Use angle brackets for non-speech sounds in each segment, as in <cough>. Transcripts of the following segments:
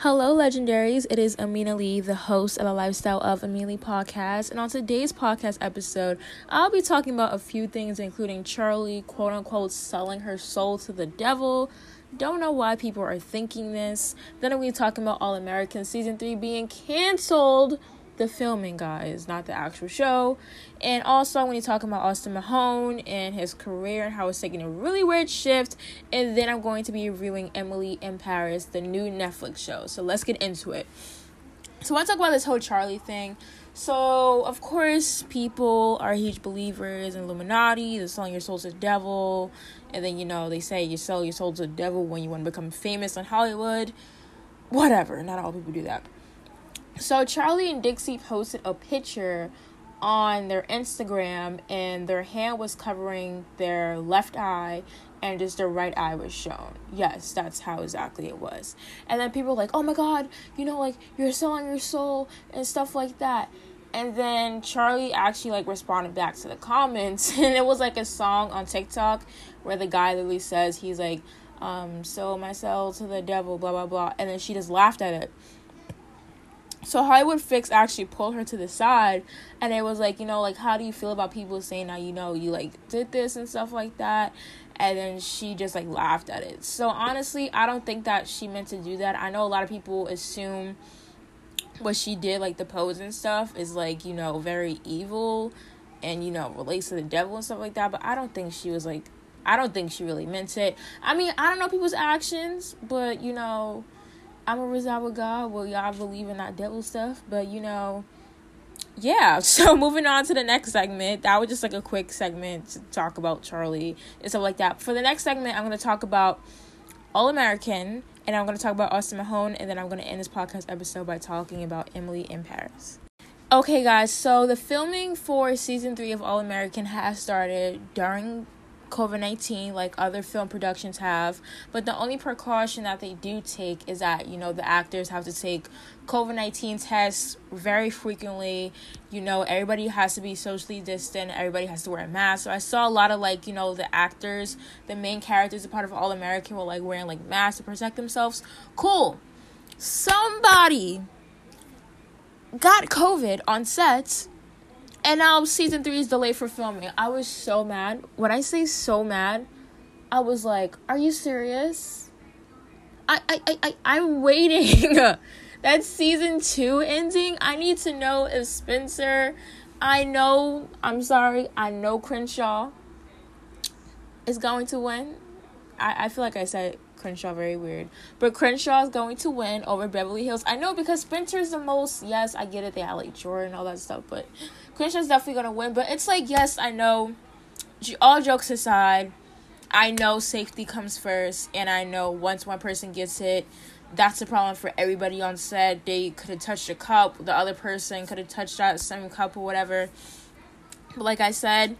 Hello, legendaries. It is Amina Lee, the host of the Lifestyle of Amina podcast. And on today's podcast episode, I'll be talking about a few things, including Charlie, quote unquote, selling her soul to the devil. Don't know why people are thinking this. Then to be talking about All American Season 3 being canceled the filming, guys, not the actual show. And also, when you talk about Austin Mahone and his career and how it's taking a really weird shift. And then I'm going to be reviewing Emily in Paris, the new Netflix show. So let's get into it. So I want to talk about this whole Charlie thing. So of course, people are huge believers in Illuminati. They're selling your soul to the devil, and then you know they say you sell your soul to the devil when you want to become famous in Hollywood. Whatever. Not all people do that. So Charlie and Dixie posted a picture on their Instagram and their hand was covering their left eye and just their right eye was shown. Yes, that's how exactly it was. And then people were like, "Oh my god, you know like you're selling your soul and stuff like that." And then Charlie actually like responded back to the comments <laughs> and it was like a song on TikTok where the guy literally says he's like um sell my soul to the devil blah blah blah and then she just laughed at it so Hollywood Fix actually pulled her to the side and it was like, you know, like how do you feel about people saying now you know you like did this and stuff like that? And then she just like laughed at it. So honestly, I don't think that she meant to do that. I know a lot of people assume what she did, like the pose and stuff, is like, you know, very evil and, you know, relates to the devil and stuff like that. But I don't think she was like I don't think she really meant it. I mean, I don't know people's actions, but you know, I'm a reside with God. Well, y'all believe in that devil stuff, but you know, yeah. <laughs> So moving on to the next segment. That was just like a quick segment to talk about Charlie and stuff like that. For the next segment, I'm gonna talk about All American, and I'm gonna talk about Austin Mahone, and then I'm gonna end this podcast episode by talking about Emily in Paris. Okay, guys. So the filming for season three of All American has started during COVID 19 like other film productions have. But the only precaution that they do take is that, you know, the actors have to take COVID 19 tests very frequently. You know, everybody has to be socially distant, everybody has to wear a mask. So I saw a lot of like, you know, the actors, the main characters, a part of All American, were like wearing like masks to protect themselves. Cool. Somebody got COVID on set and now season three is delayed for filming. I was so mad. When I say so mad, I was like, "Are you serious?" I I I, I I'm waiting. <laughs> that season two ending. I need to know if Spencer. I know. I'm sorry. I know Crenshaw is going to win. I I feel like I said Crenshaw very weird. But Crenshaw is going to win over Beverly Hills. I know because Spencer's the most. Yes, I get it. They like Jordan all that stuff, but Crenshaw's definitely gonna win, but it's like yes, I know. All jokes aside, I know safety comes first, and I know once one person gets hit, that's a problem for everybody on set. They could have touched a cup, the other person could have touched that same cup or whatever. But like I said,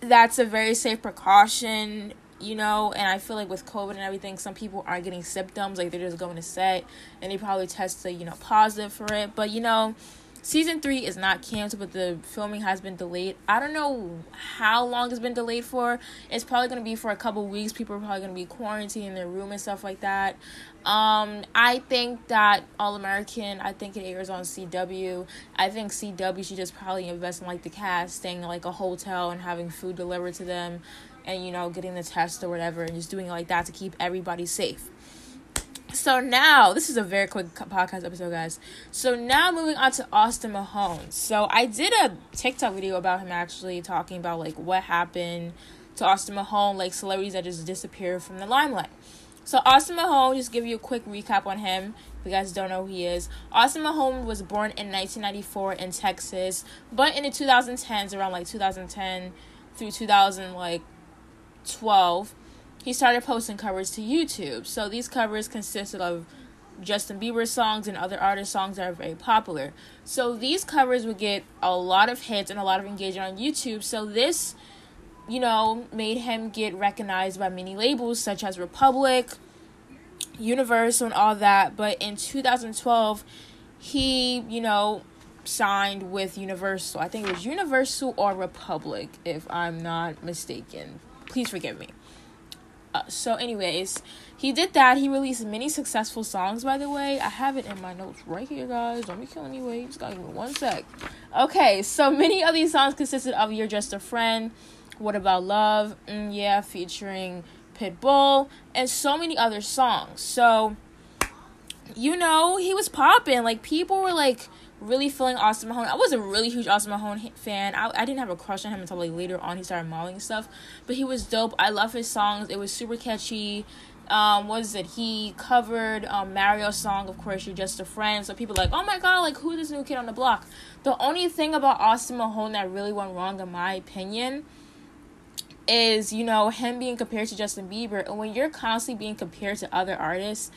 that's a very safe precaution, you know. And I feel like with COVID and everything, some people are getting symptoms, like they're just going to set, and they probably tested, you know, positive for it. But you know season three is not canceled, but the filming has been delayed. I don't know how long it's been delayed for. It's probably gonna be for a couple weeks. People are probably gonna be quarantined in their room and stuff like that. Um, I think that All American. I think it airs on CW. I think CW should just probably invest in like the cast, staying in like a hotel and having food delivered to them, and you know getting the test or whatever, and just doing it like that to keep everybody safe. So now, this is a very quick podcast episode, guys. So now moving on to Austin Mahone. So I did a TikTok video about him actually talking about like what happened to Austin Mahone, like celebrities that just disappeared from the limelight. So Austin Mahone, just give you a quick recap on him. If you guys don't know who he is, Austin Mahone was born in 1994 in Texas, but in the 2010s, around like 2010 through 2000 like 12 he started posting covers to YouTube. So these covers consisted of Justin Bieber songs and other artist songs that are very popular. So these covers would get a lot of hits and a lot of engagement on YouTube. So this, you know, made him get recognized by many labels such as Republic, Universal, and all that. But in 2012, he, you know, signed with Universal. I think it was Universal or Republic, if I'm not mistaken. Please forgive me. Uh, so, anyways, he did that. He released many successful songs, by the way. I have it in my notes right here, guys. Don't be killing me. Wait, just gotta give me one sec. Okay, so many of these songs consisted of You're Just a Friend, What About Love, mm, Yeah, featuring Pitbull, and so many other songs. So, you know, he was popping. Like, people were like, really feeling Austin Mahone. I was a really huge Austin Mahone fan. I, I didn't have a crush on him until like later on he started modeling stuff. But he was dope. I love his songs. It was super catchy. Um, was it? He covered um Mario's song, of course, You're Just a Friend. So people like, oh my god, like who this new kid on the block? The only thing about Austin Mahone that really went wrong, in my opinion, is you know him being compared to Justin Bieber. And when you're constantly being compared to other artists,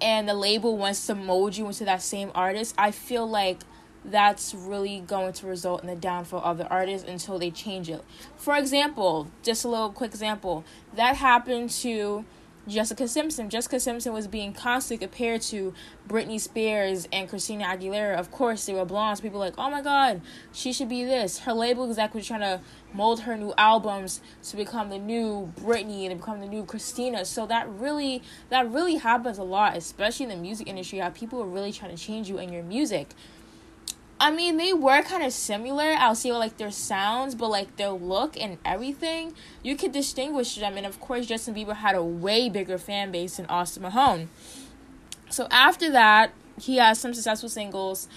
and the label wants to mold you into that same artist, I feel like that's really going to result in the downfall of the artist until they change it. For example, just a little quick example, that happened to Jessica Simpson. Jessica Simpson was being constantly compared to Britney Spears and Christina Aguilera. Of course, they were blondes. People were like, oh my god, she should be this. Her label was trying to mold her new albums to become the new Britney and to become the new Christina. So that really that really happens a lot, especially in the music industry. How people are really trying to change you and your music. I mean, they were kind of similar. I'll say like their sounds, but like their look and everything, you could distinguish them. And of course, Justin Bieber had a way bigger fan base than Austin Mahone. So after that, he has some successful singles,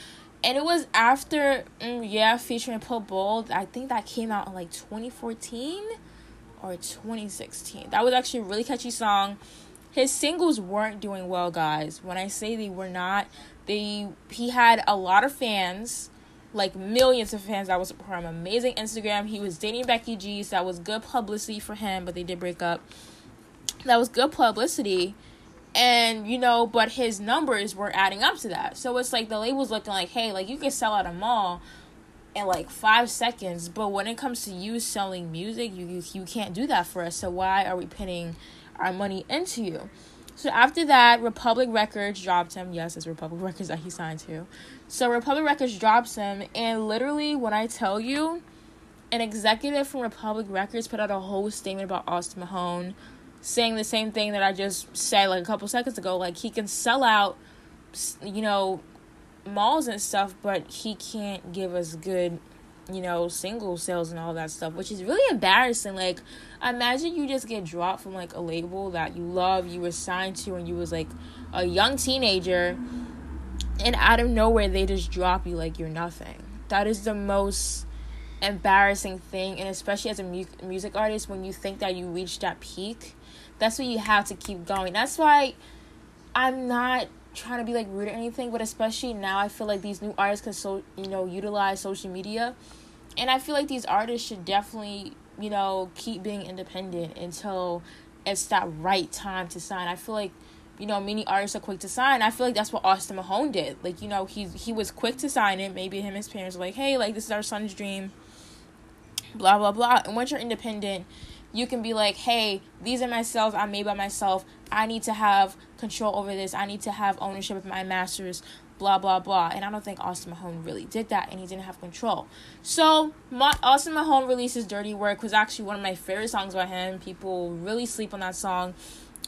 and it was after mm, yeah featuring Pitbull. I think that came out in like 2014 or 2016. That was actually a really catchy song. His singles weren't doing well, guys. When I say they were not, they he had a lot of fans, like millions of fans that was him. Amazing Instagram. He was dating Becky G, so that was good publicity for him, but they did break up. That was good publicity. And you know, but his numbers were adding up to that. So it's like the label's looking like, hey, like you can sell out a mall in like five seconds, but when it comes to you selling music, you you, you can't do that for us. So why are we putting our money into you? So after that, Republic Records dropped him. Yes, it's Republic <laughs> Records that he signed to. So Republic Records drops him, and literally, when I tell you, an executive from Republic Records put out a whole statement about Austin Mahone, saying the same thing that I just said like a couple seconds ago. Like he can sell out, you know, malls and stuff, but he can't give us good you know, single sales and all that stuff, which is really embarrassing. Like, imagine you just get dropped from like a label that you love, you were signed to, and you was like a young teenager, and out of nowhere they just drop you like you're nothing. That is the most embarrassing thing, and especially as a mu- music artist, when you think that you reached that peak, that's what you have to keep going. That's why I'm not trying to be like rude or anything, but especially now I feel like these new artists can so you know utilize social media, and I feel like these artists should definitely you know keep being independent until it's that right time to sign. I feel like you know many artists are quick to sign. I feel like that's what Austin Mahone did. Like you know he he was quick to sign it. Maybe him his parents were like, hey, like this is our son's dream. Blah blah blah. And once you're independent, you can be like, hey, these are my sales I made by myself. I need to have control over this. I need to have ownership of my masters, blah, blah, blah. And I don't think Austin Mahone really did that and he didn't have control. So, my, Austin Mahone releases Dirty Work, was actually one of my favorite songs by him. People really sleep on that song.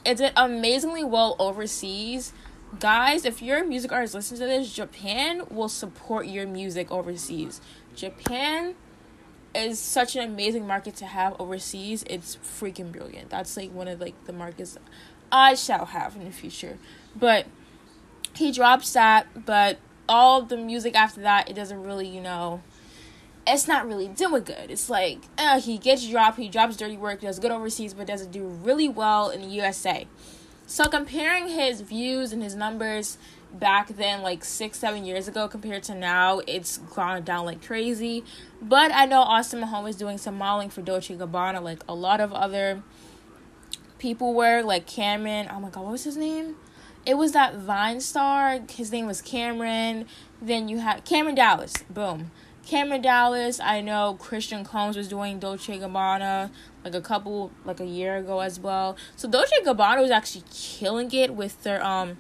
It did amazingly well overseas. Guys, if you're a music artist, listen to this. Japan will support your music overseas. Japan is such an amazing market to have overseas. It's freaking brilliant. That's like one of like the markets I shall have in the future. But he drops that, but all the music after that, it doesn't really, you know, it's not really doing good. It's like uh, he gets dropped, he drops dirty work, does good overseas, but doesn't do really well in the USA. So comparing his views and his numbers back then, like six, seven years ago, compared to now, it's gone down like crazy. But I know Austin Mahone is doing some modeling for Dolce Gabbana, like a lot of other people were, like Cameron. Oh my god, what was his name? It was that Vine star. His name was Cameron. Then you had Cameron Dallas. Boom. Cameron Dallas. I know Christian Combs was doing Dolce Gabbana like a couple like a year ago as well. So Dolce Gabbana was actually killing it with their um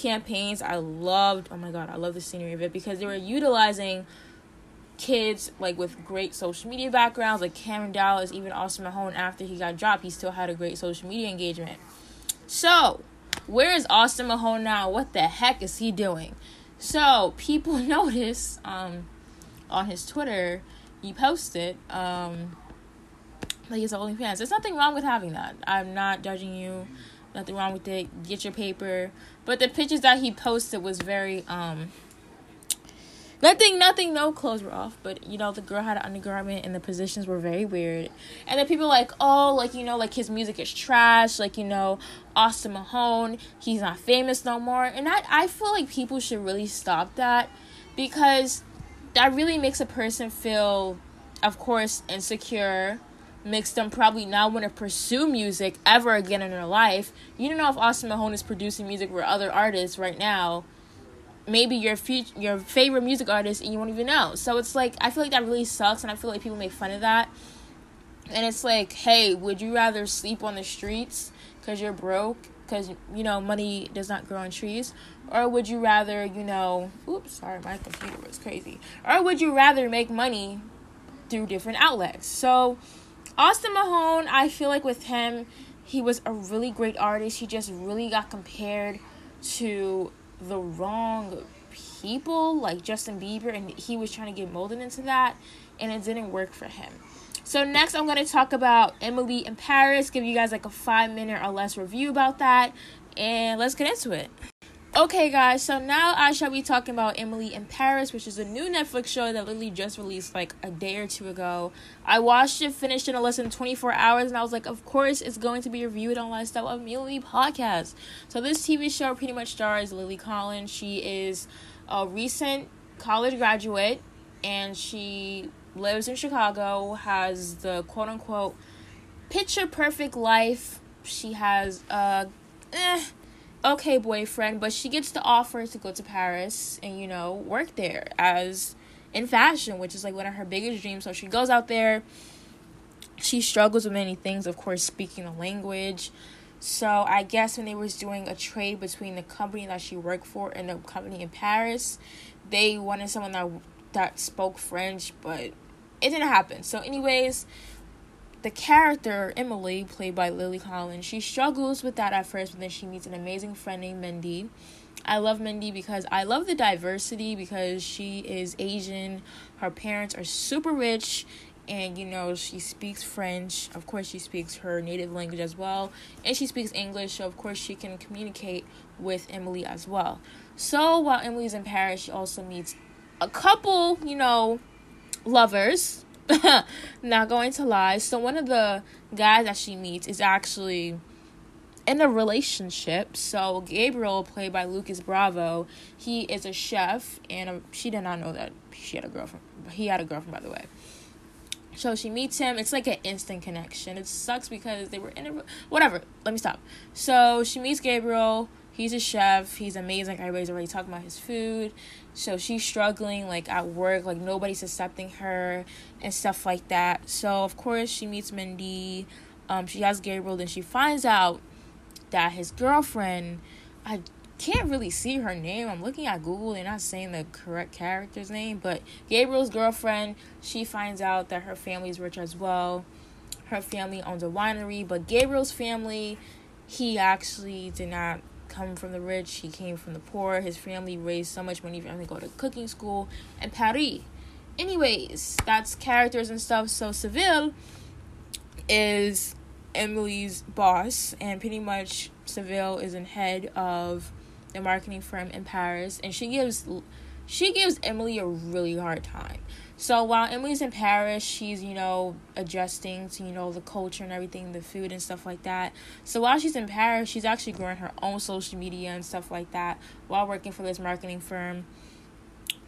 campaigns. I loved, oh my god, I love the scenery of it because they were utilizing kids like with great social media backgrounds, like Cameron Dallas, even Austin Mahone after he got dropped, he still had a great social media engagement. So, where is Austin Mahone now? What the heck is he doing? So, people <laughs> notice um, on his Twitter, he posted um, like his OnlyFans. There's nothing wrong with having that. I'm not judging you. Nothing wrong with it. Get your paper. But the pictures that he posted was very um Nothing, nothing, no clothes were off, but you know, the girl had an undergarment and the positions were very weird. And then people like, oh, like, you know, like his music is trash, like, you know, Austin Mahone, he's not famous no more. And I, I feel like people should really stop that because that really makes a person feel, of course, insecure, makes them probably not want to pursue music ever again in their life. You don't know if Austin Mahone is producing music for other artists right now maybe your future, your favorite music artist and you won't even know. So it's like I feel like that really sucks and I feel like people make fun of that. And it's like, hey, would you rather sleep on the streets cuz you're broke cuz you know money does not grow on trees or would you rather, you know, oops, sorry, my computer was crazy. Or would you rather make money through different outlets? So Austin Mahone, I feel like with him, he was a really great artist. He just really got compared to the wrong people like Justin Bieber and he was trying to get molded into that and it didn't work for him. So next I'm going to talk about Emily in Paris, give you guys like a 5 minute or less review about that and let's get into it. Okay, guys, so now I shall be talking about Emily in Paris, which is a new Netflix show that literally just released like a day or two ago. I watched it, finished it in less than 24 hours, and I was like, of course, it's going to be reviewed on Lifestyle of Emily podcast. So, this TV show pretty much stars Lily Collins. She is a recent college graduate, and she lives in Chicago, has the quote unquote picture perfect life. She has a. Eh, okay boyfriend, but she gets the offer to go to Paris and you know work there as in fashion, which is like one of her biggest dreams. So she goes out there. She struggles with many things, of course, speaking the language. So I guess when they was doing a trade between the company that she worked for and the company in Paris, they wanted someone that that spoke French, but it didn't happen. So anyways, the character Emily, played by Lily Collins, she struggles with that at first, but then she meets an amazing friend named Mindy. I love Mindy because I love the diversity because she is Asian. Her parents are super rich and you know she speaks French. Of course she speaks her native language as well and she speaks English, so of course she can communicate with Emily as well. So while Emily's in Paris, she also meets a couple, you know, lovers <laughs> not going to lie. So one of the guys that she meets is actually in a relationship. So Gabriel, played by Lucas Bravo, he is a chef, and a, she did not know that she had a girlfriend. He had a girlfriend, by the way. So she meets him. It's like an instant connection. It sucks because they were in a whatever. Let me stop. So she meets Gabriel. He's a chef. He's amazing. Everybody's already talking about his food. So she's struggling like at work, like nobody's accepting her and stuff like that. So of course she meets Mindy. Um, she has Gabriel, then she finds out that his girlfriend, I can't really see her name. I'm looking at Google, they're not saying the correct character's name, but Gabriel's girlfriend, she finds out that her family's rich as well. Her family owns a winery, but Gabriel's family, he actually did not come from the rich, he came from the poor. His family raised so much money for him to go to cooking school in Paris. Anyways, that's characters and stuff. So Sylvie is Emily's boss, and pretty much Sylvie is in head of the marketing firm in Paris, and she gives she gives Emily a really hard time. So while Emily's in Paris, she's, you know, adjusting to, you know, the culture and everything, the food and stuff like that. So while she's in Paris, she's actually growing her own social media and stuff like that while working for this marketing firm.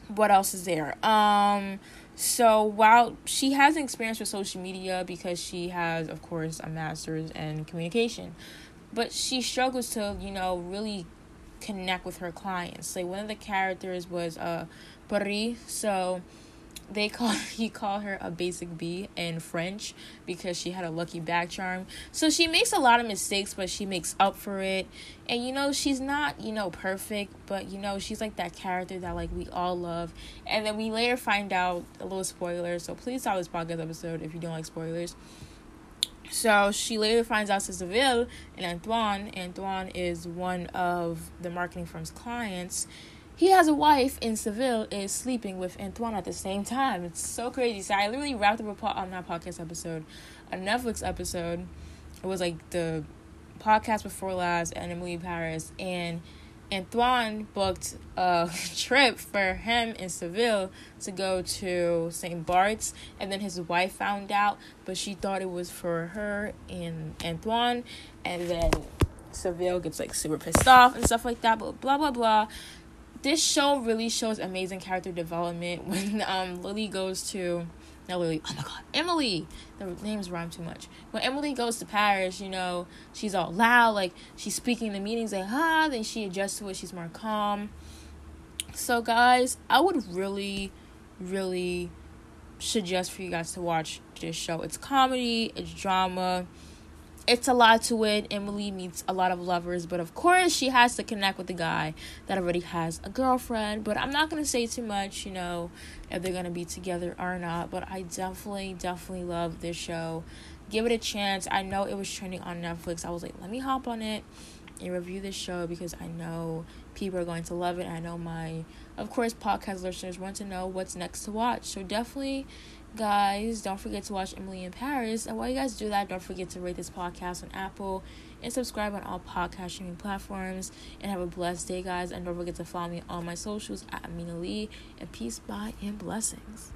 What else is there? Um so while she has experience with social media because she has of course a master's in communication, but she struggles to, you know, really connect with her clients. Like one of the characters was uh Paris, so they <laughs> call he called her a basic B in French because she had a lucky back charm. So she makes a lot of mistakes, but she makes up for it. And you know, she's not, you know, perfect, but you know, she's like that character that like we all love. And then we later find out a little spoiler, so please stop this podcast episode if you don't like spoilers. So she later finds out to Sylvie and Antoine. Antoine is one of the marketing firm's clients. He has a wife in Sylvie is sleeping with Antoine at the same time. It's so crazy. So I literally wrapped up a po- um, not podcast episode, a Netflix episode. It was like the podcast before last and Emily Paris and Antoine booked a <laughs> trip for him in Sylvie to go to St. Bart's, and then his wife found out, but she thought it was for her and Antoine, and then Sylvie gets like super pissed off and stuff like that, but blah blah blah. This show really shows amazing character development <laughs> when um Lily goes to Lily. Oh my god, Emily. The names rhyme too much. When Emily goes to Paris, you know, she's all loud, like she's speaking in the meetings, like ah. Then she adjusts to it. She's more calm. So, guys, I would really, really suggest for you guys to watch this show. It's comedy. It's drama it's a lot to it. Emily meets a lot of lovers, but of course she has to connect with the guy that already has a girlfriend. But I'm not gonna say too much, you know, if they're gonna be together or not. But I definitely, definitely love this show. Give it a chance. I know it was trending on Netflix. I was like, let me hop on it and review this show because I know people are going to love it. I know my, of course, podcast listeners want to know what's next to watch. So definitely guys, don't forget to watch Emily in Paris. And while you guys do that, don't forget to rate this podcast on Apple and subscribe on all podcast streaming platforms. And have a blessed day, guys. And don't forget to follow me on my socials at Amina Lee. And peace, bye, and blessings.